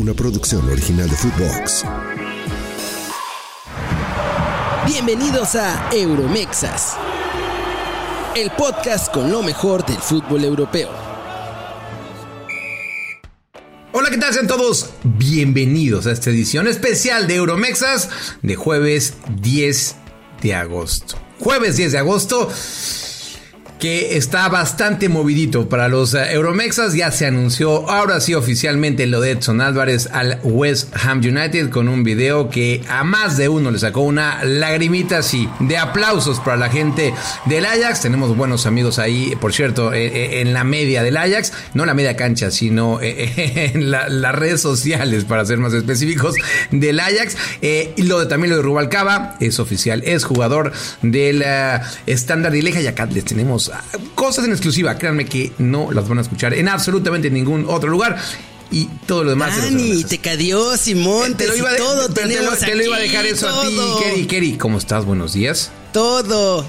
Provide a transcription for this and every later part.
una producción original de Footbox. Bienvenidos a Euromexas, el podcast con lo mejor del fútbol europeo. Hola, ¿qué tal? Sean todos bienvenidos a esta edición especial de Euromexas de jueves 10 de agosto. Jueves 10 de agosto que está bastante movidito para los eh, Euromexas. Ya se anunció ahora sí oficialmente lo de Edson Álvarez al West Ham United con un video que a más de uno le sacó una lagrimita así de aplausos para la gente del Ajax. Tenemos buenos amigos ahí, por cierto, eh, eh, en la media del Ajax, no la media cancha, sino en las redes sociales, para ser más específicos, del Ajax. y lo de también lo de Rubalcaba es oficial, es jugador del estándar de Leja y acá les tenemos cosas en exclusiva. Créanme que no las van a escuchar en absolutamente ningún otro lugar y todo lo demás. Dani, te cadió Simón, te lo iba, todo te, lo, iba a dejar eso a ti, Kerry. Kerry, ¿cómo estás? Buenos días. Todo.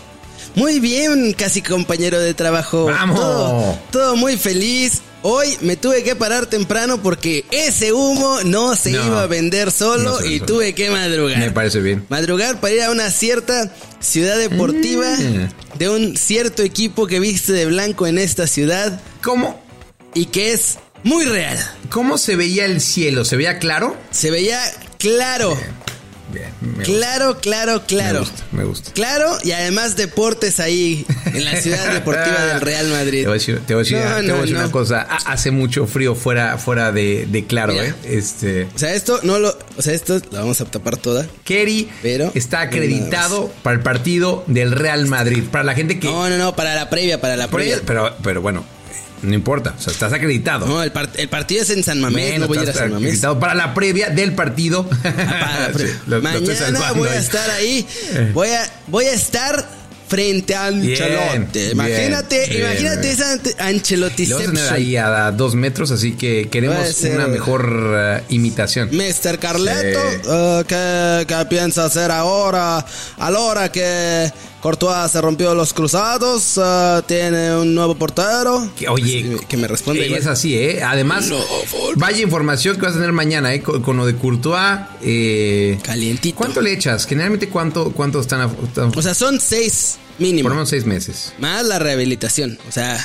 Muy bien, casi compañero de trabajo. Vamos. todo muy feliz. Hoy me tuve que parar temprano porque ese humo no se iba a vender solo y tuve que madrugar. Me parece bien. Madrugar para ir a una cierta ciudad deportiva mm. de un cierto equipo que viste de blanco en esta ciudad. ¿Cómo? Y que es muy real. ¿Cómo se veía el cielo? ¿Se veía claro? Se veía claro claro, claro, claro. Me gusta, me gusta. Claro, y además deportes ahí en la ciudad deportiva del Real Madrid. Te voy a decir, te voy a decir, una cosa. Hace mucho frío fuera, fuera de, claro, ¿eh? Este. O sea, esto no lo. O sea, esto lo vamos a tapar toda. Kerry pero está acreditado para el partido del Real Madrid. Para la gente que. No, no, no, para la previa, para la previa. Pero, pero bueno, no importa, o sea, estás acreditado. No, el, partido es en San Mamés, no voy a ir a San Mamés. Acreditado para la previa del partido. Ah, Mañana voy a estar ahí. Eh. Voy a, voy a estar frente a Ancelotti. imagínate, imagínate esa Ancelotti. Lo vas a tener ahí a dos metros, así que queremos una mejor uh, imitación. Mr. Carleto, uh, ¿qué, ¿qué, piensa hacer ahora? A la hora que Courtois se rompió los cruzados, uh, tiene un nuevo portero. oye, que me responde. Y es así, ¿eh? Además, vaya información que vas a tener mañana, ¿eh? Con, lo de Courtois. Eh, Calientito. ¿Cuánto le echas? Generalmente, ¿cuánto, cuánto están, O sea, son seis mínimo. Por lo menos seis meses. Más la rehabilitación. O sea,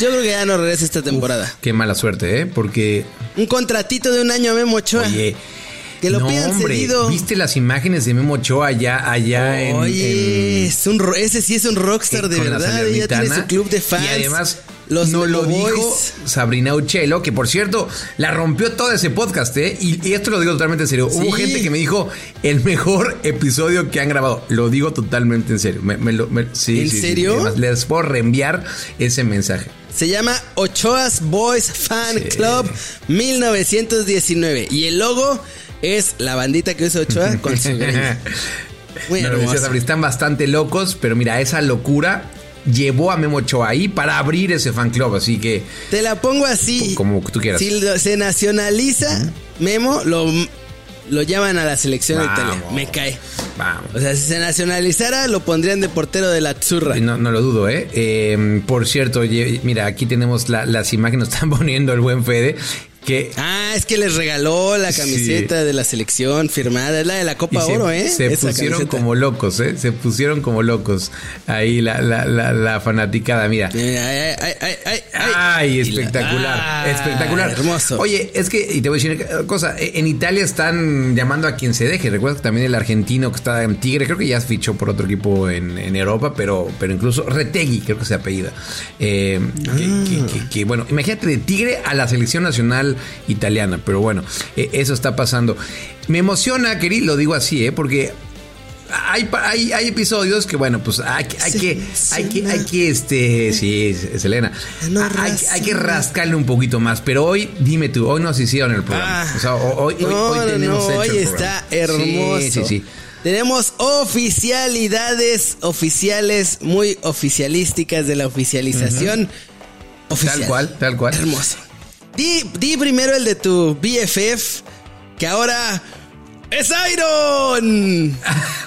yo creo que ya no regresa esta temporada. qué mala suerte, ¿eh? Porque. Un contratito de un año a Memo Ochoa. Oye. Que lo no, hombre, ¿Viste las imágenes de Memo Ochoa allá, allá en, Oye, ese sí es un rockstar de verdad. Ya tiene su club de fans. Y además los no lo dijo Sabrina Uchelo, que por cierto la rompió todo ese podcast, ¿eh? Y, esto lo digo totalmente en serio. Hubo gente que me dijo el mejor episodio que han grabado. Lo digo totalmente en serio. Me, sí, ¿En serio? les puedo reenviar ese mensaje. Se llama Ochoa's Boys Fan Club 1919. Y el logo es la bandita que usa Ochoa con su Muy están bastante locos, pero mira, esa locura llevó a Memo Ochoa ahí para abrir ese fan club, así que... Te la pongo así. Como tú quieras. Si se nacionaliza, Memo lo, lo llaman a la selección de Italia. Me cae. Vamos. O sea, si se nacionalizara, lo pondrían de portero de la Zurra. No, no lo dudo, ¿eh? eh por cierto, mira, aquí tenemos las imágenes, están poniendo el buen Fede. Ah, es que les regaló la camiseta de la selección firmada, es la de la Copa Oro, ¿eh? Se pusieron como locos, ¿eh? Se pusieron como locos ahí la, la, la, fanaticada, mira. Ay, ay, ay, ay, espectacular, ah, espectacular. Hermoso. Oye, es que, y te voy a decir una cosa, e, en Italia están llamando a quien se deje. Recuerda también el argentino que está en Tigre, creo que ya fichó por otro equipo en, en Europa, pero, pero incluso Retegui, creo que se apellida. Eh, ah. que, bueno, imagínate de Tigre a la selección nacional italiana. Pero bueno, e, eso está pasando. Me emociona, Keri, lo digo así, ¿eh? porque hay, hay, episodios que, bueno, pues hay, hay que, hay que, hay que, este, sí, Selena, hay, que rascarle un poquito más, pero hoy, dime tú, hoy nos hicieron el programa. Ah. o sea, hoy, hoy, tenemos hoy está hermoso. Sí, sí, sí. Tenemos oficialidades oficiales, muy oficialísticas de la oficialización. Tal cual, tal cual. Hermoso. Di, primero el de tu BFF, que ahora ¡Es Iron!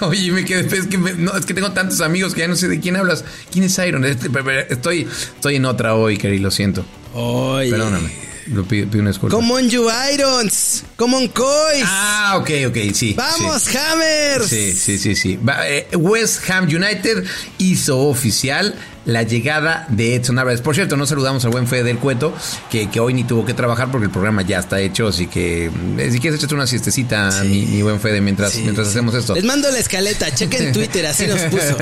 Oye, me quedé. Es que, no, es que tengo tantos amigos que ya no sé de quién hablas. ¿Quién es Iron? Este, estoy, estoy en otra hoy, Kerry, lo siento. Oye. Perdóname. Lo pido, pido una disculpa. Come on, you Irons. Come on, Coys. Ah, ok, ok, sí. Vamos, sí. Hammers. Sí, sí, sí, sí. Eh, West Ham United hizo oficial la llegada de Edson Álvarez. Por cierto, no saludamos al buen Fede del Cueto, que, que hoy ni tuvo que trabajar porque el programa ya está hecho, así que eh, si quieres echarte una siestecita, Sí. mi, mi buen Fede, mientras, Sí, mientras hacemos esto. Les mando la escaleta. Chequen Twitter, así nos puso.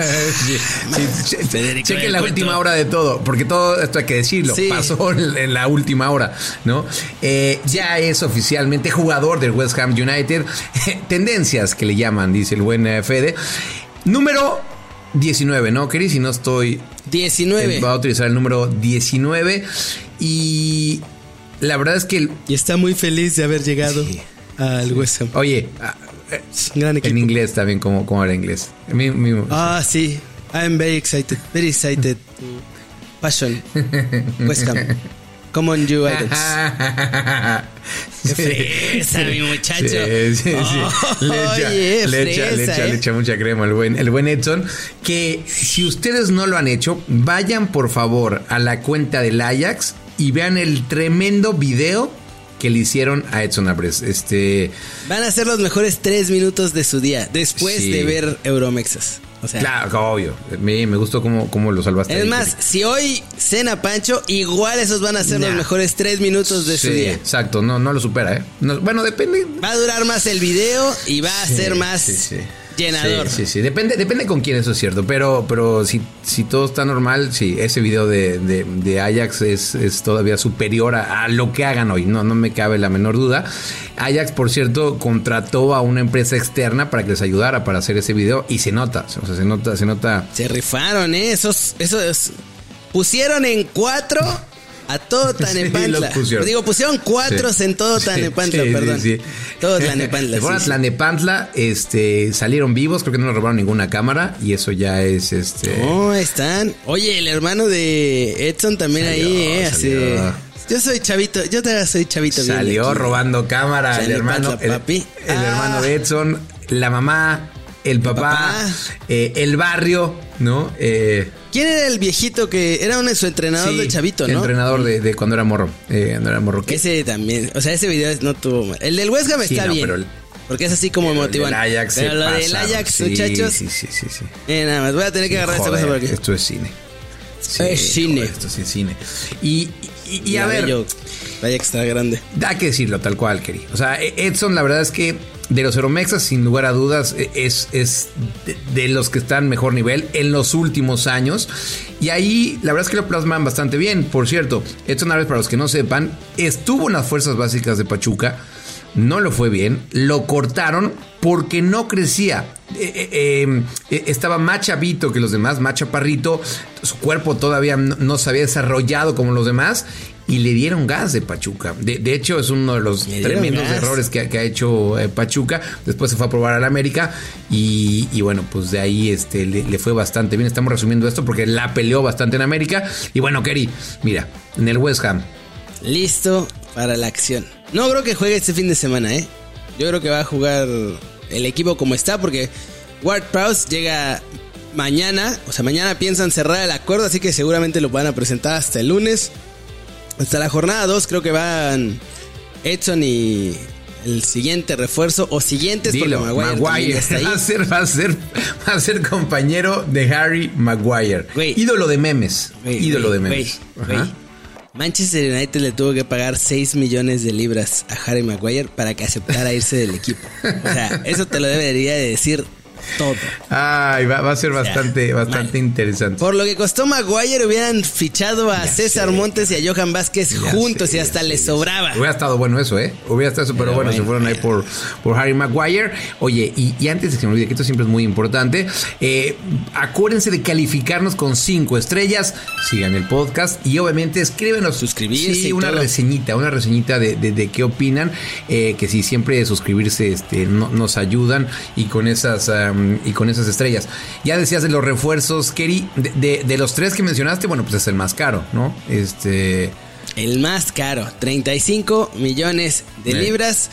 Sí, che- chequen la Cueto. última hora de todo, porque todo esto hay que decirlo, pasó en la última hora, ¿no? Eh, ya es oficialmente jugador del West Ham United. Tendencias que le llaman, dice el buen eh, Fede. Número 19, ¿no, Keri? Si no estoy 19. él va a utilizar el número 19 y la verdad es que, Y está muy feliz de haber llegado Sí. al West Ham. oye, ah, eh, gran equipo. en inglés también, ¿cómo, cómo era inglés? Mi- mi- Ah, sí. I'm very excited. Very excited. Passion. West Ham. Come on, you Irons. Qué fresa, mi muchacho. Sí, sí, sí. Le echa, Oye, le, echa, le, echa, ¿eh? le echa mucha crema el buen, el buen Edson. Que si ustedes no lo han hecho, vayan por favor a la cuenta del Ajax y vean el tremendo video que le hicieron a Edson Álvarez. Este. Van a ser los mejores tres minutos de su día después Sí. de ver Euromexas. O sea, Claro, obvio. Me, me gustó cómo, cómo lo salvaste. es ahí, más, si hoy cena Pancho, igual esos van a ser Nah. los mejores tres minutos de su día. Exacto, no, no lo supera, ¿eh? No- bueno, depende. Va a durar más el video y va a ser más sí, sí. Llenador. Sí, sí, sí. Depende, depende con quién, eso es cierto. Pero, pero si, si todo está normal, sí, ese video de, de- de Ajax es, es todavía superior a, a lo que hagan hoy. No, no me cabe la menor duda. Ajax, por cierto, contrató a una empresa externa para que les ayudara para hacer ese video y se nota. O sea, se nota, se nota. Se rifaron, ¿eh? Esos, esos pusieron en cuatro a todo Sí, Tanepantla. los pusieron. Digo, pusieron cuatro Sí. en todo Sí, Tanepantla, sí, perdón. sí, sí. Todo Tlanepantla. Se fueron sí, a sí. Tlanepantla, este, salieron vivos, creo que no nos robaron ninguna cámara y eso ya es este. Oh, están. Oye, el hermano de Edson también Salió, ahí, ¿eh? Yo soy chavito, yo todavía soy chavito. Salió robando cámara el Tlanepantla, hermano, el, papi. el Ah. hermano de Edson, la mamá, el papá, eh, el barrio, ¿no? Eh, ¿Quién era el viejito que era uno de su entrenador sí, de chavito, no? Entrenador de, de cuando era morro. eh, cuando era morro. Ese también, o sea, ese video no tuvo. El del West Ham Sí, está no, bien. pero el- porque es así como el motivante. del Ajax Pero se lo del. Ajax, Sí, muchachos. Sí, sí, sí, sí. eh, nada más, voy a tener que agarrar Joder, cosa por aquí. Esto es cine. Sí, Es cine. joder, esto sí es cine. Y, y- y a ver. Vaya que está grande. Da que decirlo, tal cual, Kerry. O sea, Edson, la verdad es que de los Euromexas, sin lugar a dudas, e- es, es de, los que están mejor nivel en los últimos años. Y ahí, la verdad es que lo plasman bastante bien. Por cierto, Edson Álvarez, para los que no sepan, estuvo en las fuerzas básicas de Pachuca. No lo fue bien, lo cortaron porque no crecía. Eh, eh, eh, eh, estaba más chavito que los demás, más chaparrito. Su cuerpo todavía no, no se había desarrollado como los demás. Y le dieron gas de Pachuca. De, de hecho, es uno de los tremendos gas. errores que, ha- que ha hecho Pachuca. Después se fue a probar al América. Y, y bueno, pues de ahí este, le, le fue bastante bien. Estamos resumiendo esto porque la peleó bastante en América. Y bueno, Kerry, mira, en el West Ham. Listo para la acción. No creo que juegue este fin de semana, ¿eh? Yo creo que va a jugar el equipo como está porque Ward Prowse llega mañana. O sea, mañana piensan cerrar el acuerdo, así que seguramente lo van a presentar hasta el lunes. Hasta la jornada 2 creo que van Edson y el siguiente refuerzo o siguientes Dilo, porque Maguire, también ya Maguire. está ahí. Va a, ser, va, a ser, va a ser compañero de Harry Maguire. Ídolo de memes. Ídolo de memes. Manchester United le tuvo que pagar 6 millones de libras a Harry Maguire para que aceptara irse del equipo. O sea, eso te lo debería de decir todo. Ay, va, va a ser bastante, bastante interesante. Por lo que costó Maguire, hubieran fichado a Ya César sé. Montes y a Johan Vázquez Ya juntos sé, y hasta les sobraba. Hubiera estado bueno eso, ¿eh? Hubiera estado eso, pero, Pero bueno, se bueno, fueron ahí por, por Harry Maguire. Oye, y, y antes de que me olvide, que esto siempre es muy importante, eh, acuérdense de calificarnos con cinco estrellas, sigan el podcast y obviamente escríbenos. Suscribirse Sí, una todo. reseñita, una reseñita de, de- de qué opinan, eh, que si siempre suscribirse este, no- nos ayudan y con esas y con esas estrellas. Ya decías de los refuerzos, Kerry, de, de- de los tres que mencionaste, bueno, pues es el más caro, ¿no? Este... El más caro, 35 millones de Eh. libras.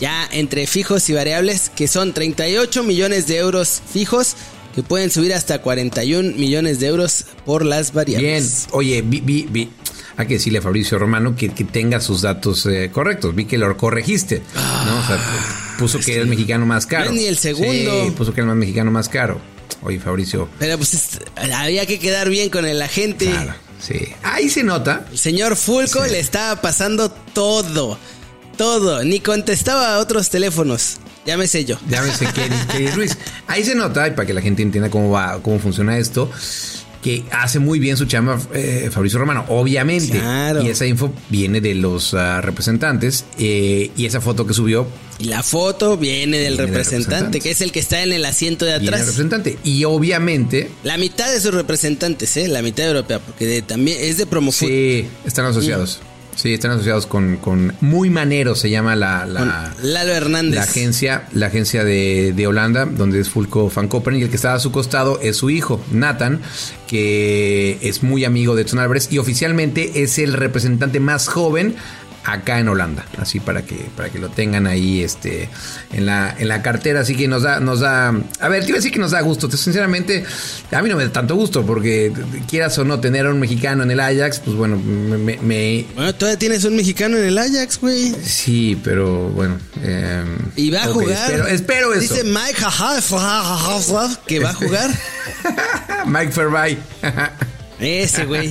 Ya entre fijos y variables, que son 38 millones de euros fijos, que pueden subir hasta 41 millones de euros por las Bien, variables. oye, vi, vi, vi. hay que decirle a Fabricio Romano que, que tenga sus datos eh, correctos. Vi que lo corregiste, ¿no? O sea, puso que era el mexicano más caro. No es ni el segundo. Sí, puso que era el mexicano más caro. Oye, Fabricio. Pero pues es- había que quedar bien con el agente. Claro, sí. Ahí se nota. El señor Fulco le estaba pasando todo. Todo. Ni contestaba a otros teléfonos. Llámese yo. Llámese Kenny Ruiz. Ahí se nota, y para que la gente entienda cómo va, cómo funciona esto, que hace muy bien su chamba eh, Fabricio Romano, obviamente. Claro. Y esa info viene de los ah, representantes. eh, y esa foto que subió Y la foto viene del Viene del representante, que es el que está en el asiento de viene el atrás. representante. Y obviamente, La mitad de sus representantes, ¿eh? La mitad europea, porque de- también es de Promofood. sí, están asociados. Sí, están asociados con, con Muy Manero, se llama la, la, Lalo Hernández. la agencia, la agencia de, de Holanda, donde es Fulco Van Koppen, y el que está a su costado es su hijo, Nathan, que es muy amigo de Edson Álvarez y oficialmente es el representante más joven acá en Holanda. Así para que, para que lo tengan ahí este, en, la, en la cartera. Así que nos da, nos da. A ver, te iba a decir que nos da gusto. Sinceramente, a mí no me da tanto gusto, porque quieras o no tener a un mexicano en el Ajax, pues bueno, me- me- Bueno, todavía tienes un mexicano en el Ajax, güey. Sí, pero bueno. eh, Y va a jugar. Espero, espero eso. Dice Mike que va a jugar. Mike Fairby. Ese, güey.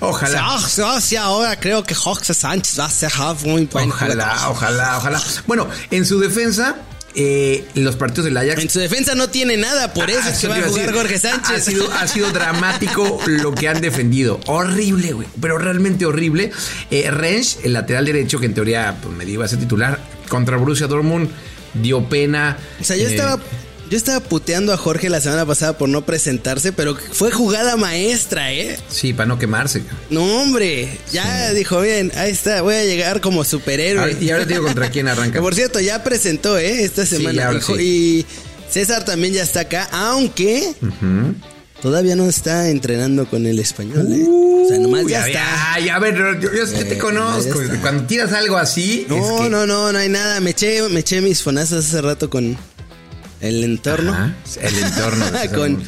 Ojalá. Ah, sí, sí, ahora creo que Jorge Sánchez va a ser muy buen Ojalá, ojalá, ojalá. Bueno, en su defensa, eh, los partidos del Ajax. En su defensa no tiene nada, por eso Ah, es que va a jugar decir. Jorge Sánchez. Ha sido, ha sido dramático lo que han defendido. Horrible, güey. Pero realmente horrible. Eh, Rensch, el lateral derecho, que en teoría pues, me iba a ser titular, contra Borussia Dortmund, dio pena. O sea, yo Eh, estaba. Yo estaba puteando a Jorge la semana pasada por no presentarse, pero fue jugada maestra, ¿eh? Sí, para no quemarse. No, hombre. Ya dijo, bien, ahí está, voy a llegar como superhéroe. Y ahora te digo contra quién arranca. Por cierto, ya presentó, ¿eh? Esta Sí, semana. ahora y, jo- sí. y César también ya está acá, aunque todavía no está entrenando con el español, ¿eh? o sea, nomás Uy, ya a ver, está. Ay, a ver, yo, yo te conozco. ya. Cuando tiras algo así. No, es que- no, no, no hay nada. Me eché, me eché mis fonazos hace rato con el entorno. Ajá, el entorno de con,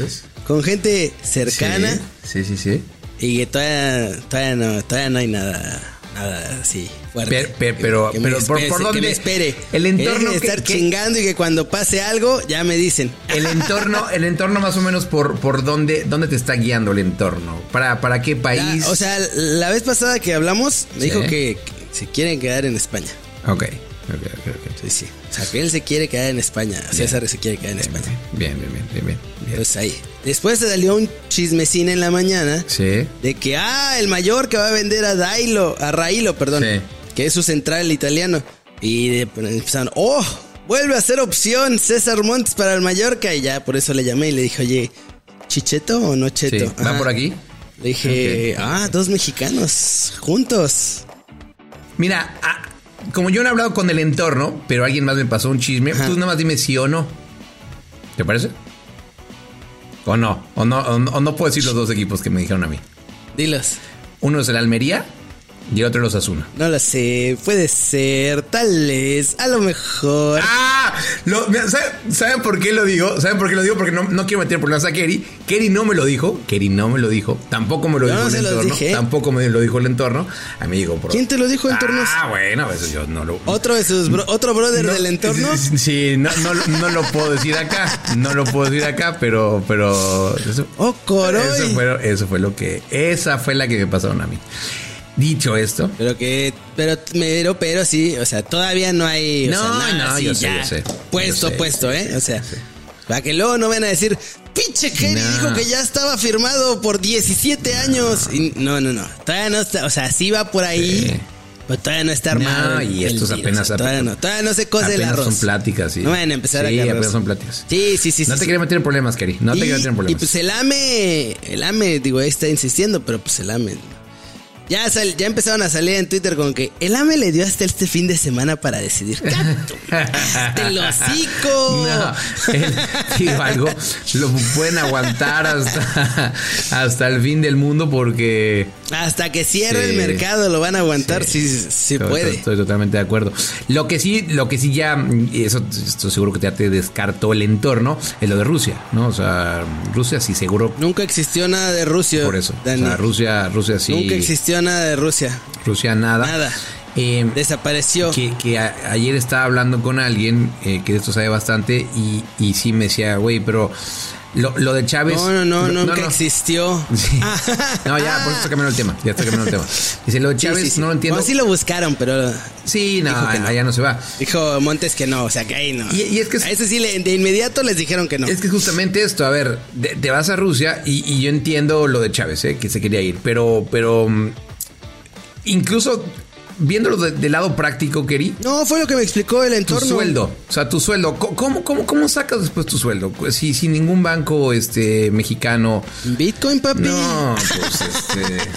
con gente cercana. Sí, sí, sí. sí. Y que todavía, todavía no, todavía no hay nada, nada así fuerte. Per- per- pero- que pero, ¿por- espere, por que dónde? me espere. El entorno Que que- estar que- chingando y que cuando pase algo ya me dicen. El entorno, el entorno más o menos por, por dónde, dónde te está guiando el entorno. ¿Para, para qué país? La- o sea, la vez pasada que hablamos me Sí. dijo que, que se quieren quedar en España. Ok, ok, ok, ok. Sí, sí. O sea, que él se quiere quedar en España. César se quiere quedar en España. Bien, bien, bien, bien, bien. bien. Pues ahí. Después se salió un chismecín en la mañana Sí. de que, ah, el mayor que va a vender a Dailo, a Railo, perdón, Sí. que es su central italiano. Y de- pues, empezaron, oh, vuelve a ser opción César Montes para el Mallorca. Y ya por eso le llamé y le dije, oye, ¿chicheto o no cheto? Sí. ¿Va Ajá. por aquí? Le dije, ah, dos mexicanos juntos. Mira, ah, como yo no he hablado con el entorno, pero alguien más me pasó un chisme, Ajá. tú nada más dime sí o no. ¿Te parece? ¿O no? ¿O no, o no, o no puedo decir los dos equipos que me dijeron a mí? Dilos. Uno es el Almería y el otro los Asuna. No lo sé, puede ser, tal vez, a lo mejor. ¡Ah! Lo- mira, ¿sabe- ¿Saben por qué lo digo? ¿Saben por qué lo digo? Porque no, no quiero meter problemas a Kerry. Kerry no me lo dijo. Kerry no me lo dijo. Tampoco me lo dijo no el entorno. dije. Tampoco me lo dijo el entorno. Amigo, por ¿Quién te lo dijo, entornos? Ah, bueno, eso yo no lo. Otro de sus bro- otro brother No, del entorno. Sí, no, no lo puedo decir acá. No lo puedo decir acá, pero. pero eso, Oh, coroy. eso, fue, eso fue lo que. Esa fue la que me pasaron a mí. Dicho esto. Pero que, pero, pero, pero sí, o sea, todavía no hay, o No, sea, nada no, yo sé, ya yo sé. puesto, Yo sé, puesto, ¿eh? O sea, para que luego no van a decir, pinche Kerry No. dijo que ya estaba firmado por 17 años. Y no, no, no, todavía no está, o sea, sí va por ahí, Sí. pero todavía no está armado. No, y estos deal, apenas- o sea, todavía no, todavía no se cose el arroz. son pláticas, sí. No van a empezar a Sí, apenas son pláticas. Sí, sí, sí. no sí, te sí. quiero meter en problemas, Kerry. No te y, quiero meter en y problemas. pues el AME, el AME, digo, ahí está insistiendo, pero pues el AME. Ya, sal- ya empezaron a salir en Twitter con que el AME le dio hasta este fin de semana para decidir. ¡Cállate el hocico! No, digo algo, lo pueden aguantar hasta, hasta el fin del mundo porque Hasta que cierre Sí. el mercado lo van a aguantar si, si Estoy- puede. Estoy, estoy totalmente de acuerdo. Lo que sí, lo que sí ya, y eso estoy seguro que ya te descartó el entorno, es lo de Rusia, ¿no? O sea, Rusia sí seguro Nunca existió nada de Rusia. por eso. O sea, Rusia, Rusia sí. Nunca existió nada de Rusia. Rusia nada. Nada. Eh, Desapareció. que, que a- ayer estaba hablando con alguien eh, que de esto sabe bastante y, y sí me decía, güey, pero lo, lo de Chávez... No, no, no, lo- nunca existió. Sí. No, ya, por eso está cambiando el tema. Ya está cambiando el tema. Dice, lo de Chávez sí, sí. no lo entiendo. Bueno, sí lo buscaron, pero Sí, no, no. allá no se va. dijo Montes que no, o sea que ahí no. Y- y es que a ese sí le- de inmediato les dijeron que no. Es que justamente esto, a ver, te vas a Rusia y, y yo entiendo lo de Chávez, ¿eh? que se quería ir, pero, pero mm, incluso viéndolo de- del lado práctico, Keri, No, fue lo que me explicó el tu entorno. sueldo, o sea, tu sueldo, ¿cómo, cómo, cómo sacas después tu sueldo? Si, sin ningún banco este, mexicano, Bitcoin, papi. no, pues este...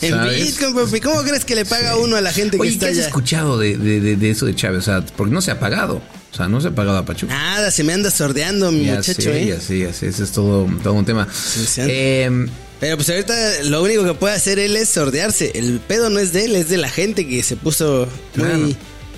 en. Bitcoin, papi. ¿Cómo crees que le paga uno a la gente que Oye, está ¿qué has allá? escuchado de, de- de- de eso de Chávez? O sea, porque no se ha pagado, o sea, no se ha pagado a Pachuca. Nada, se me anda sordeando mi ya muchacho, sé, ¿eh? ya sé, ya sé, ese es todo, todo un tema. Eh, Pero pues ahorita lo único que puede hacer él es sordearse. El pedo no es de él, es de la gente que se puso muy Claro.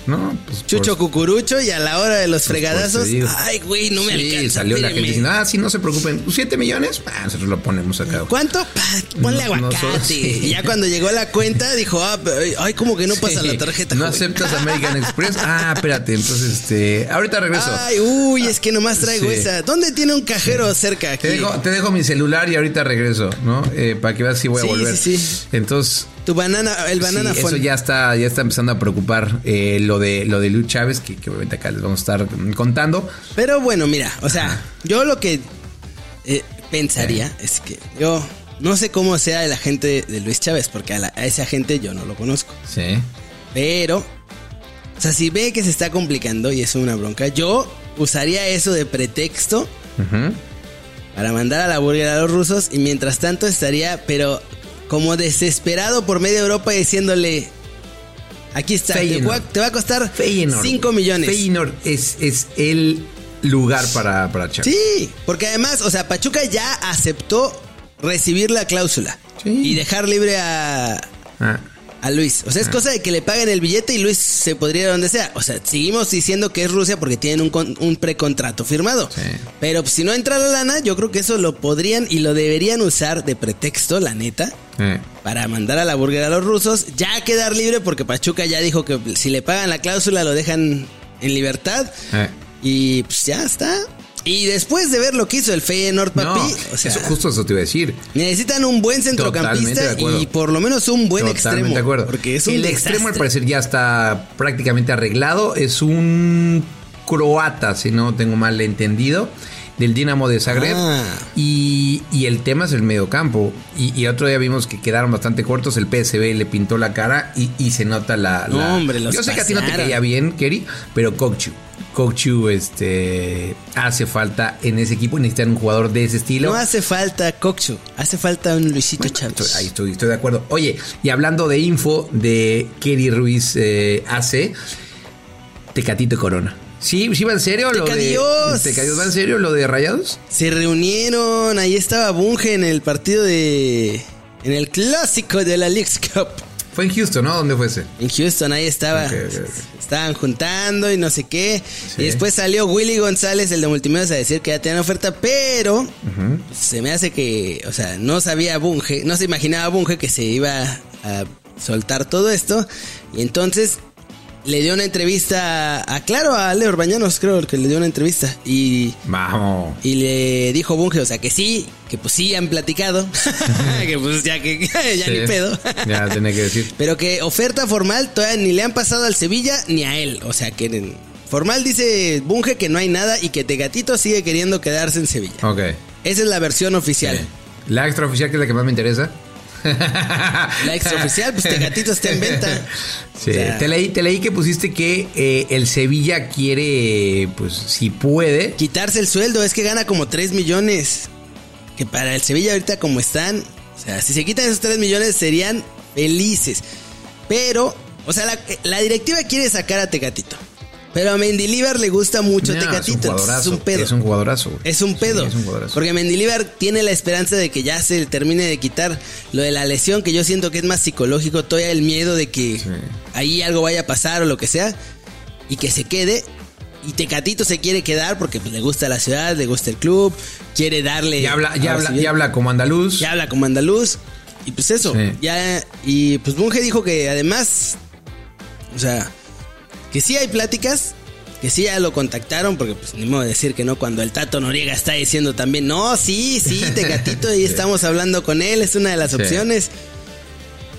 No, pues. chucho por- cucurucho y a la hora de los fregadazos, ay, güey, no me Sí, alcanza. salió la gente diciendo, ah, sí, no se preocupen. ¿Siete millones? Ah, nosotros lo ponemos acá. ¿Cuánto? Pa, ponle No- aguacate. sí. Y ya cuando llegó la cuenta dijo, ah, ay, como que no pasa Sí. la tarjeta. ¿No joven. aceptas American Express? Ah, espérate, entonces, este. Ahorita regreso. Ay, uy, es que nomás traigo esa. ¿Dónde tiene un cajero cerca aquí? Te dejo, te dejo mi celular y ahorita regreso, ¿no? Eh, para que veas si voy a volver. sí, sí. Entonces, Tu banana, el banana sí, eso ya está, ya está empezando a preocupar eh, lo de lo de Luis Chávez, que, que obviamente acá les vamos a estar mm, contando. Pero bueno, mira, o sea, yo lo que eh, pensaría es que yo no sé cómo sea el agente de Luis Chávez, porque a, la- a ese agente yo no lo conozco. Sí. Pero, o sea, si ve que se está complicando y es una bronca, yo usaría eso de pretexto para mandar a la burger a los rusos y mientras tanto estaría, pero como desesperado por media Europa diciéndole, aquí está, te Feyenoord. va, te va a costar Feyenoord. 5 millones. Feyenoord es, es el lugar para, para. Sí, porque además, o sea, Pachuca ya aceptó recibir la cláusula Sí. y dejar libre a, Ah. a Luis. O sea, es cosa de que le paguen el billete y Luis se podría ir a donde sea. O sea, seguimos diciendo que es Rusia porque tienen un, con- un precontrato firmado. Sí. Pero pues, si no entra la lana, yo creo que eso lo podrían y lo deberían usar de pretexto, la neta. Eh. Para mandar a la burger a los rusos, ya quedar libre porque Pachuca ya dijo que si le pagan la cláusula lo dejan en libertad. Eh. Y pues ya está. Y después de ver lo que hizo el Feyenoord, papi, No, o sea, eso, justo eso te iba a decir. necesitan un buen centrocampista y por lo menos un buen Totalmente extremo. de acuerdo. Porque es un el extremo al parecer ya está prácticamente arreglado. Es un croata, si no tengo mal entendido, del Dinamo de Zagreb. Ah. Y, y el tema es el mediocampo. Y, y otro día vimos que quedaron bastante cortos. El PSV le pintó la cara y, y se nota la. Hombre, los Yo sé que a ti no te caía bien, Kerry, pero Kokchu. Kokchu este, hace falta en ese equipo. Necesitan un jugador de ese estilo. No hace falta Coxu, hace falta un Luisito Bueno, Chávez. estoy- ahí estoy, estoy de acuerdo. Oye, y hablando de info de Kerry Ruiz eh, AC, Tecatito Corona. ¿Sí, sí va en serio lo de. Tecadios. ¿Tecadios va en serio lo de Rayados? Se reunieron, ahí estaba Bunge en el partido de. En el clásico de la Leagues Cup. Fue en Houston, ¿no? ¿Dónde fue ese? En Houston, ahí estaba. Estaban juntando y no sé qué. Sí. Y después salió Willy González, el de Multimedios, a decir que ya tenían oferta, pero se me hace que, o sea, no sabía Bunge, no se imaginaba Bunge que se iba a soltar todo esto. Y entonces le dio una entrevista a, Claro, a Ale Orbañanos, creo que le dio una entrevista. Y Vamos. y le dijo Bunge, o sea, que sí, que pues sí han platicado. que pues ya que ya Sí. ni pedo. Ya tenía que decir. Pero que oferta formal todavía ni le han pasado al Sevilla ni a él. O sea, que en- formal dice Bunge que no hay nada y que Tegatito sigue queriendo quedarse en Sevilla. Ok. Esa es la versión oficial. La extraoficial, que es la que más me interesa. La extraoficial, pues Tegatito está en venta. Sí, O sea, te, leí, te leí que pusiste que eh, el Sevilla quiere, pues, si puede. quitarse el sueldo, es que gana como 3 millones. Que para el Sevilla ahorita como están, o sea, si se quitan esos 3 millones serían felices. Pero, o sea, la, la directiva quiere sacar a Tegatito. Pero a Mendilibar le gusta mucho No, Tecatito. es un es un pedo. Es un jugadorazo. güey. Es un pedo. Sí, es un jugadorazo. porque Mendilibar tiene la esperanza de que ya se termine de quitar lo de la lesión, que yo siento que es más psicológico, todavía el miedo de que ahí algo vaya a pasar o lo que sea, y que se quede. Y Tecatito se quiere quedar porque pues, le gusta la ciudad, le gusta el club, quiere darle. Ya habla, ya habla, ya habla como andaluz. ya habla como andaluz. Y pues eso, Sí. ya. Y pues Bunge dijo que además. O sea, que sí hay pláticas. Que sí ya lo contactaron, porque pues ni modo de decir que no cuando el Tato Noriega está diciendo también, no, sí, sí, Tecatito, y estamos hablando con él, es una de las Sí. opciones.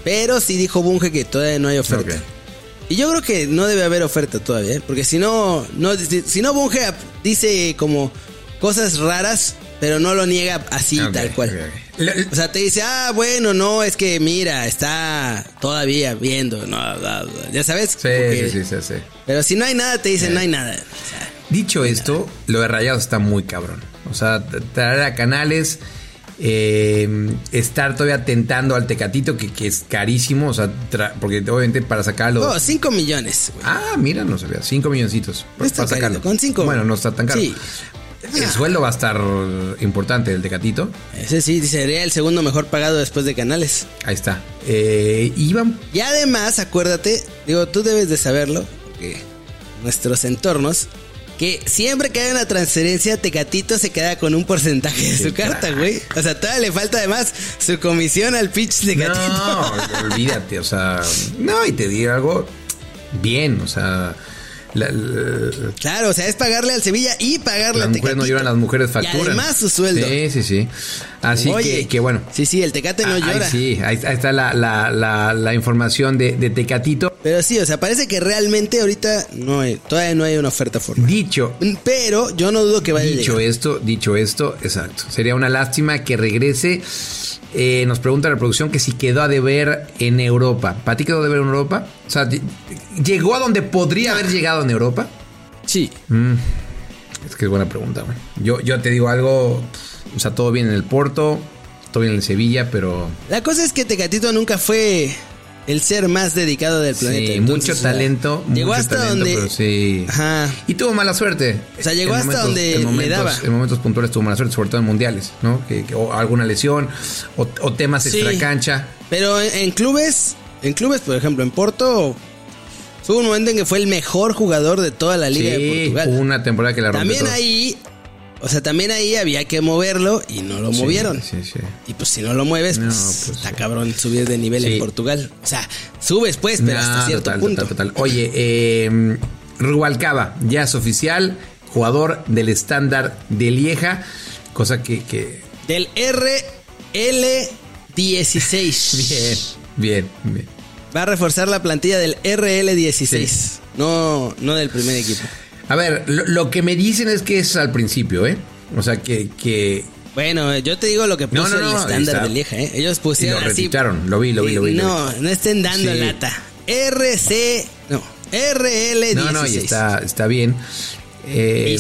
Pero sí dijo Bunge que todavía no hay oferta. Y yo creo que no debe haber oferta todavía, ¿eh? porque si no, no, si no Bunge dice como cosas raras, pero no lo niega así tal cual. O sea, te dice, ah, bueno, no, es que mira, está todavía viendo, no, ya sabes. Sí, sí, sí, sí. Pero si no hay nada, te dicen, no hay nada. O sea, Dicho esto, lo de Rayados está muy cabrón. O sea, traer a canales, eh, estar todavía tentando al Tecatito, que, que es carísimo. O sea, porque obviamente para sacarlo. no, 5 millones, güey. Ah, mira, no sabía. 5 milloncitos. Está para sacarlo. con cinco. Bueno, no está tan caro. Sí. El sueldo va a estar importante del Tecatito. Ese sí, sería el segundo mejor pagado después de Canales. Ahí está. Eh, iban. Y además, acuérdate, digo, tú debes de saberlo, porque nuestros entornos, que siempre que hay una transferencia, Tecatito se queda con un porcentaje de su carta, güey. O sea, todavía le falta además su comisión al pitch Tecatito. No, olvídate. O sea, no, y te digo algo bien. O sea, la- la- Claro, o sea, es pagarle al Sevilla y pagarle Las a mujeres no lloran, las mujeres facturan. Y además su sueldo. Sí, sí, sí. Así Oye, que, que bueno. Sí, sí, el Tecate no Ahí llora. sí, ahí, ahí está la, la, información de, de Tecatito. Pero sí, o sea, parece que realmente ahorita no hay, todavía no hay una oferta formal. Dicho, Pero yo no dudo que vaya a dicho llegar. esto, dicho esto, exacto. Sería una lástima que regrese. Eh, nos pregunta la producción que si quedó a deber en Europa. ¿Para ti quedó a deber en Europa? O sea, ll- ¿llegó a donde podría haber llegado en Europa? Sí. Mm, es que es buena pregunta, güey. Yo, yo te digo algo, o sea, todo bien en el Porto, todo bien en Sevilla, pero La cosa es que Tecatito nunca fue el ser más dedicado del planeta. sí, Entonces, mucho talento, Llegó mucho hasta talento, donde. pero sí. Ajá. Y tuvo mala suerte. O sea, llegó En hasta donde en le momentos, daba. En momentos puntuales tuvo mala suerte, sobre todo en mundiales, ¿no? Que, que- o alguna lesión, o, o temas Sí. extracancha. Pero en, en clubes, en clubes, por ejemplo, en Porto, hubo un momento en que fue el mejor jugador de toda la Liga de Portugal. una temporada que la rompió. También ahí, o sea, también ahí había que moverlo y no lo Sí, movieron. Sí, sí. Y pues si no lo mueves, No, pues, pues, está cabrón subir de nivel en Portugal. O sea, subes pues, pero hasta cierto total, punto. total, total. Oye, eh, Rubalcaba, ya es oficial, jugador del estándar de Lieja, cosa que, que Del RL16. bien, bien, bien. Va a reforzar la plantilla del RL16. Sí. No, no del primer equipo. A ver, lo, lo que me dicen es que es al principio, ¿eh? O sea, que, que Bueno, yo te digo lo que puso No, no, no, el estándar está- de Lieja, ¿eh? Ellos pusieron lo así. retuitaron, lo vi, lo vi, lo vi. lo vi. No, no estén dando Sí. lata. RC, no, RL16. No, no, y está, está bien. Eh.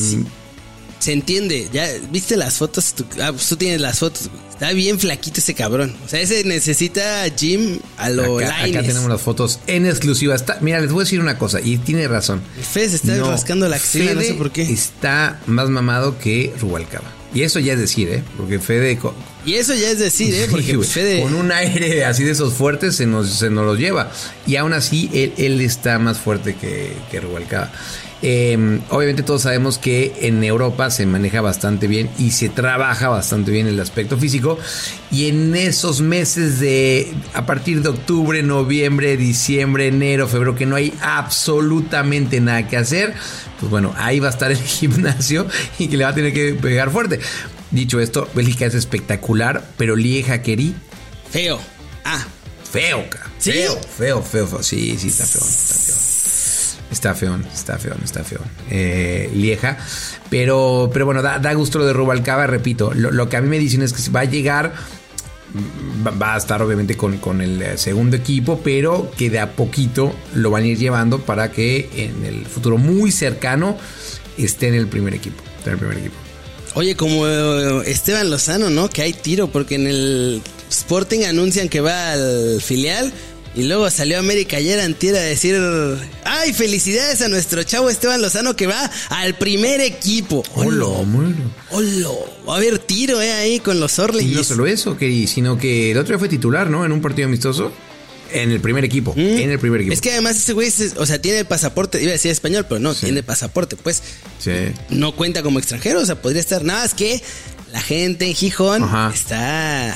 Se entiende, ya viste las fotos, tú, ah, pues tú tienes las fotos. Está bien flaquito ese cabrón. O sea, ese necesita gym a lo acá, acá tenemos las fotos en exclusiva. Está, mira, les voy a decir una cosa, y tiene razón. Fede se está No, rascando la axila, no sé por qué. Está más mamado que Rubalcaba. Y eso ya es decir, ¿eh? Porque Fede... Y eso ya es decir, ¿eh? Porque Fede... Con un aire así de esos fuertes se nos, se nos los lleva. Y aún así, él, él está más fuerte que, que Rubalcaba. Eh, obviamente todos sabemos que en Europa se maneja bastante bien y se trabaja bastante bien el aspecto físico. Y en esos meses de a partir de octubre, noviembre, diciembre, enero, febrero, que no hay absolutamente nada que hacer, pues bueno, ahí va a estar el gimnasio y que le va a tener que pegar fuerte. Dicho esto, Bélgica es espectacular, pero Lieja Querí, Feo. Ah, feo. Feo, feo, feo, feo. Sí, sí, está feo, está feo. Está feo, está feo, está feo. Eh, Lieja. Pero, pero bueno, da, da gusto lo de Rubalcaba, repito. Lo, lo que a mí me dicen es que va a llegar. Va, va a estar obviamente con, con el eh, segundo equipo, pero que de a poquito lo van a ir llevando para que en el futuro muy cercano esté en el primer equipo. Esté en el primer equipo. Oye, como eh, Esteban Lozano, ¿no? Que hay tiro, porque en el Sporting anuncian que va al filial y luego salió América ayer antier a decir, ¡ay, felicidades a nuestro chavo Esteban Lozano que va al primer equipo! Hola. ¡Hola! Va a haber tiro, ¿eh? Ahí con los Y Orleans. no solo eso, que, sino que el otro día fue titular, ¿no? En un partido amistoso. En el primer equipo. En el primer equipo. Mm. Es que además ese güey, o sea, tiene el pasaporte, iba a decir español, pero no, tiene pasaporte, pues Sí. no cuenta como extranjero, o sea, podría estar nada más que la gente en Gijón Ajá. está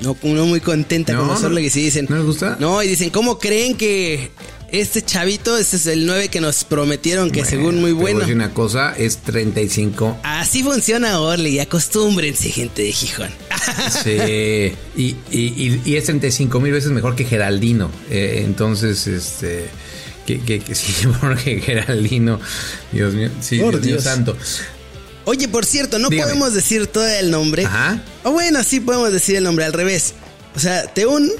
no, no muy contenta No, con no. nosotros que sí dicen. ¿No les gusta? No, y dicen, ¿cómo creen que este chavito, este es el 9 que nos prometieron que según muy Te voy a bueno? decir una cosa, es 35. Así funciona Orly, acostúmbrense, gente de Gijón. Sí, y, y, y- y es 35 mil veces mejor que Geraldino. Eh, entonces, este. Que, que, que sí, porque Geraldino. Dios mío, sí, Por Dios, mío Dios. santo. Oye, por cierto, no Dígame. podemos decir todo el nombre. Ajá. O bueno, sí podemos decir el nombre al revés. O sea, Teun,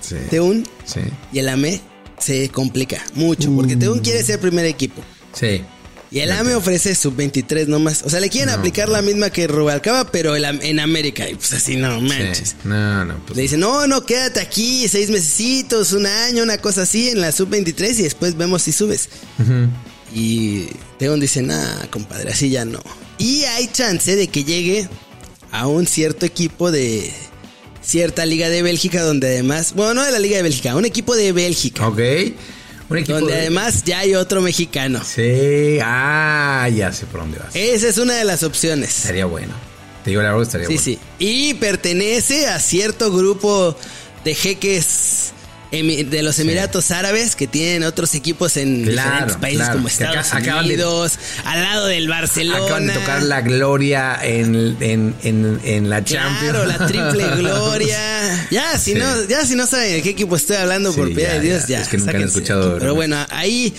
Sí. Teun Sí. y el AME se complica mucho porque Teun quiere ser primer equipo. Sí. Y el AME ofrece sub-23 nomás. O sea, le quieren aplicar la misma que Rubalcaba, pero en América. Y pues así, no manches. Sí. No, no, pues. Le dicen, no, no, quédate aquí seis mesecitos, un año, una cosa así en la sub-23 y después vemos si subes. Y Teon dice, nah, compadre, así ya no. Y hay chance de que llegue a un cierto equipo de cierta liga de Bélgica, donde además, bueno, no de la liga de Bélgica, un equipo de Bélgica, Ok. Un equipo. donde de- además ya hay otro mexicano. Sí. Ah, ya sé por dónde vas. Esa es una de las opciones. Estaría bueno. Te digo la verdad, estaría Sí, bueno. sí. Y pertenece a cierto grupo de jeques de los Emiratos Árabes que tienen otros equipos en Claro, diferentes países claro. como acá- Estados de- Unidos, al lado del Barcelona. Acaban de tocar la gloria en, en, en, en la Champions. Claro, la triple gloria. Ya, si Sí. no, ya si no saben de qué equipo estoy hablando, por piedad de Dios, ya. ya. Es que nunca han escuchado. Pero bueno, ahí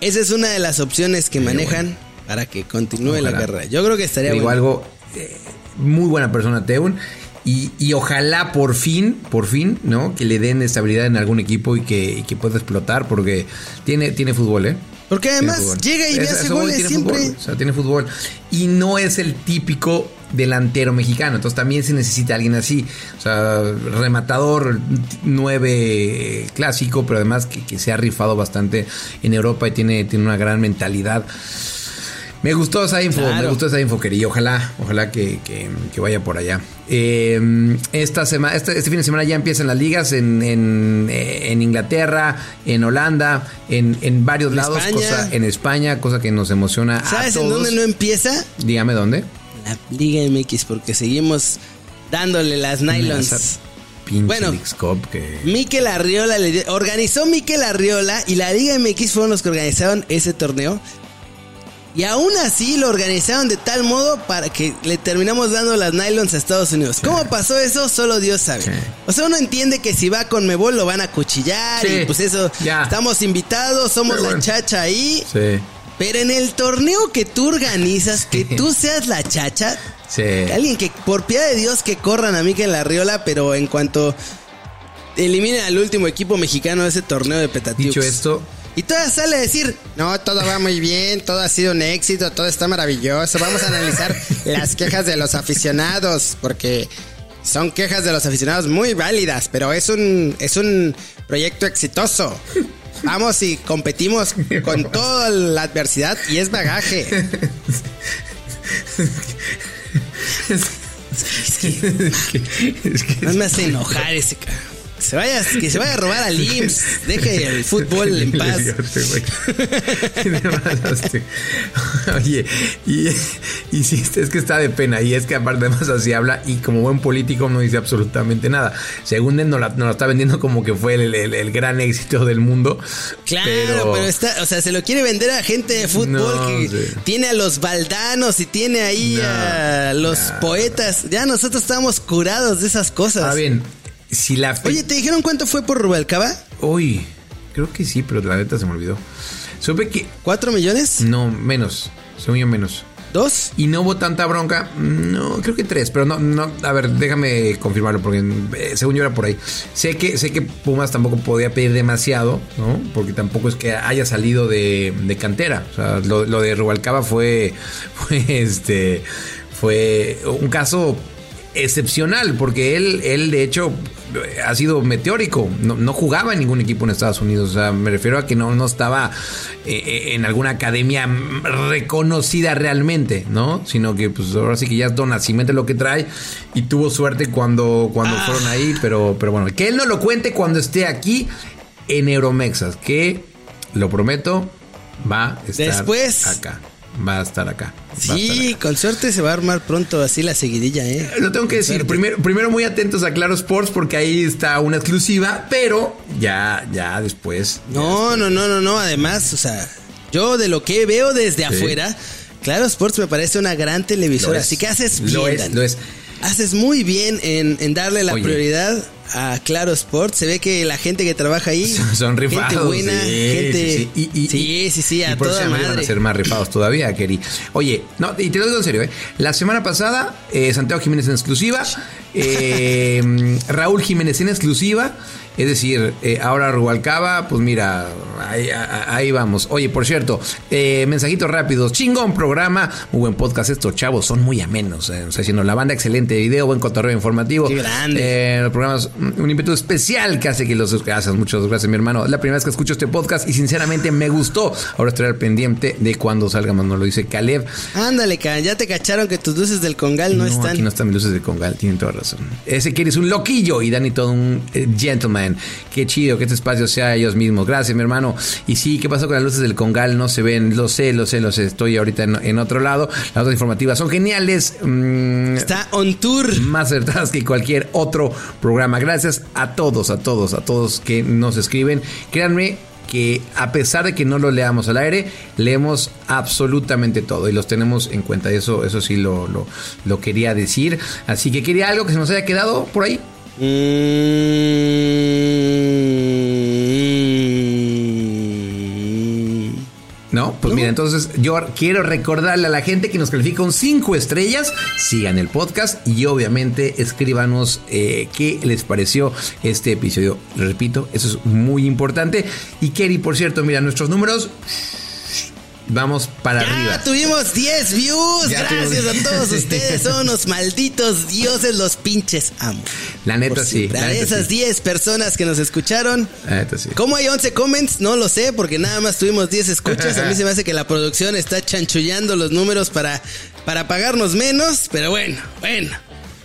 esa es una de las opciones que manejan para que continúe la carrera. Yo creo que estaría digo bueno. algo, eh, muy buena persona Teun. Y, y ojalá por fin, por fin, ¿no? Que le den estabilidad en algún equipo y que, y que pueda explotar porque tiene, tiene fútbol, ¿eh? Porque además llega y Eso- hace goles tiene siempre. fútbol, o sea, tiene fútbol. Y no es el típico delantero mexicano. Entonces también se necesita alguien así. O sea, rematador, nueve clásico, pero además que, que se ha rifado bastante en Europa y tiene, tiene una gran mentalidad. Me gustó esa info, Claro. me gustó esa info, querido. Ojalá, ojalá que, que- que vaya por allá. Eh, esta semana, este, este fin de semana ya empiezan las ligas en, en, eh, en Inglaterra, en Holanda, en, en varios En lados, España. cosa, en España, cosa que nos emociona. a ¿Sabes en todos. dónde no empieza? Dígame dónde. La Liga MX, porque seguimos dándole las nylons. Pinche Bueno. Que. Mikel Arriola le dio- organizó Mikel Arriola y la Liga MX fueron los que organizaron ese torneo. Y aún así lo organizaron de tal modo para que le terminamos dando las nylons a Estados Unidos. ¿Cómo pasó eso? Solo Dios sabe. Sí. O sea, uno entiende que si va con Mebol lo van a cuchillar Sí. y pues eso. Ya. Estamos invitados, somos Pero la bueno. chacha ahí. Sí. Pero en el torneo que tú organizas, que tú seas la chacha, Sí. Alguien que, por piedad de Dios, que corran a Mikel Arriola, pero en cuanto eliminen al último equipo mexicano de ese torneo de Petatiux. Dicho esto, Y todavía sale a decir, no, todo va muy bien, todo ha sido un éxito, todo está maravilloso. Vamos a analizar las quejas de los aficionados, porque son quejas de los aficionados muy válidas, pero es un, es un proyecto exitoso. Vamos y competimos con toda la adversidad y es bagaje. es que- es que- No me hace enojar ese ca- Que se vaya, que se vaya a robar al IMSS. Deje el fútbol en paz. Idiota, güey. Te mamaste. Oye, y, y sí, es que está de pena. Y es que aparte además así habla y como buen político no dice absolutamente nada. Según él nos la, nos la está vendiendo como que fue el, el- el gran éxito del mundo. Claro, pero, está, o sea, se lo quiere vender a gente de fútbol No, que sí. tiene a los baldanos y tiene ahí No, a los no. poetas. Ya nosotros estamos curados de esas cosas. Ahora bien, si la... fe- Oye, ¿te dijeron cuánto fue por Rubalcaba? Uy, creo que sí, pero la neta se me olvidó. Supe que... ¿Cuatro millones? No, menos. Según yo menos. ¿Dos? Y no hubo tanta bronca. No, creo que tres, pero no, no. A ver, déjame confirmarlo porque eh, según yo era por ahí. Sé que, sé que Pumas tampoco podía pedir demasiado, ¿no? Porque tampoco es que haya salido de, de cantera. O sea, lo, lo de Rubalcaba fue, fue este, fue un caso excepcional porque él, él de hecho ha sido meteórico, no, no jugaba en ningún equipo en Estados Unidos, o sea, me refiero a que no, no estaba eh, en alguna academia reconocida realmente, ¿no? Sino que pues ahora sí que ya es Don Nacimiento lo que trae y tuvo suerte cuando, cuando Ah. fueron ahí, pero, pero bueno, que él no lo cuente cuando esté aquí en Euromexas, que lo prometo, va a estar Después acá. Va a estar acá. Estar Sí, con suerte se va a armar pronto así la seguidilla, ¿eh? Lo tengo que decir, Suerte. primero, primero muy atentos a Claro Sports porque ahí está una exclusiva, pero ya, ya después. No, no, no, no, no. Además, o sea, yo de lo que veo desde afuera, Claro Sports me parece una gran televisora. Lo. Así que haces Lo bien. es, Dani. lo es. Haces muy bien en, en darle la Oye. prioridad a Claro Sports. Se ve que la gente que trabaja ahí. Son- rifados. Gente buena, sí, gente. sí, sí. Y- y- sí, sí, sí, y a por toda eso van madre. a ser más rifados todavía, Keri. Oye, no, y te lo digo en serio, ¿eh? La semana pasada, eh, Santiago Jiménez en exclusiva, eh, Raúl Jiménez en exclusiva. Es decir, eh, ahora Rubalcaba, pues mira, ahí, vamos. Oye, por cierto, eh, mensajitos rápidos. Chingón programa, muy buen podcast. Estos chavos son muy amenos. Eh, o sea, haciendo la banda, excelente video, buen cotorreo informativo. Qué grande. Eh, los programas, un invento especial que hace que los gracias, muchas gracias, mi hermano. La primera vez que escucho este podcast y sinceramente me gustó. Ahora estoy al pendiente de cuando salga, nos lo dice Caleb. Ándale, ya te cacharon que tus luces del Congal no, están. aquí no están mis luces de Congal, tienen toda razón. Ese que eres un loquillo y Dani todo un eh, Qué chido que este espacio sea ellos mismos. Gracias, mi hermano. Y sí, ¿qué pasó con las luces del Congal? No se ven, lo sé, lo sé, lo sé. Estoy ahorita en, en otro lado. Las otras informativas son geniales. Mm, Está on tour. más acertadas que cualquier otro programa. Gracias a todos, a todos, a todos que nos escriben. Créanme que a pesar de que no lo leamos al aire, leemos absolutamente todo y los tenemos en cuenta. Eso, eso sí lo, lo, lo quería decir. Así que quería algo que se nos haya quedado por ahí. Mm. No, pues mira, entonces yo quiero recordarle a la gente que nos califica un 5 estrellas, sigan el podcast y obviamente escríbanos eh, qué les pareció este episodio. Repito, eso es muy importante. Y Kerry, por cierto, mira, nuestros números, vamos para Ya arriba. tuvimos 10 views. Ya Gracias tuvimos- a todos ustedes. Son los malditos dioses, los pinches amo. La neta Por sí, la A neta esas sí. 10 personas que nos escucharon. La neta sí. ¿Cómo hay 11 comments? No lo sé, porque nada más tuvimos 10 escuchas. A mí se me hace que la producción está chanchullando los números para, para pagarnos menos. Pero bueno, bueno.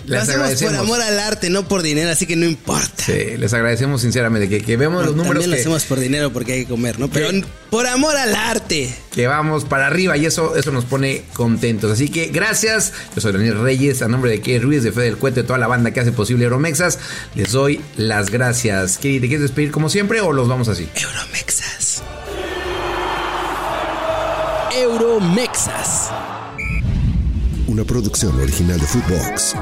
Lo hacemos por amor al arte, no por dinero, así que no importa. Sí, les agradecemos sinceramente que, que vemos los números También lo que, hacemos por dinero porque hay que comer, ¿no? Pero por amor al arte. que vamos para arriba y eso, eso nos pone contentos. Así que gracias. Yo soy Daniel Reyes, a nombre de Key Ruiz, de Fede del Cuete, toda la banda que hace posible Euromexas. Les doy las gracias. Kiri, ¿te quieres despedir como siempre o los vamos así? Euromexas. Euromexas. Una producción original de Footbox.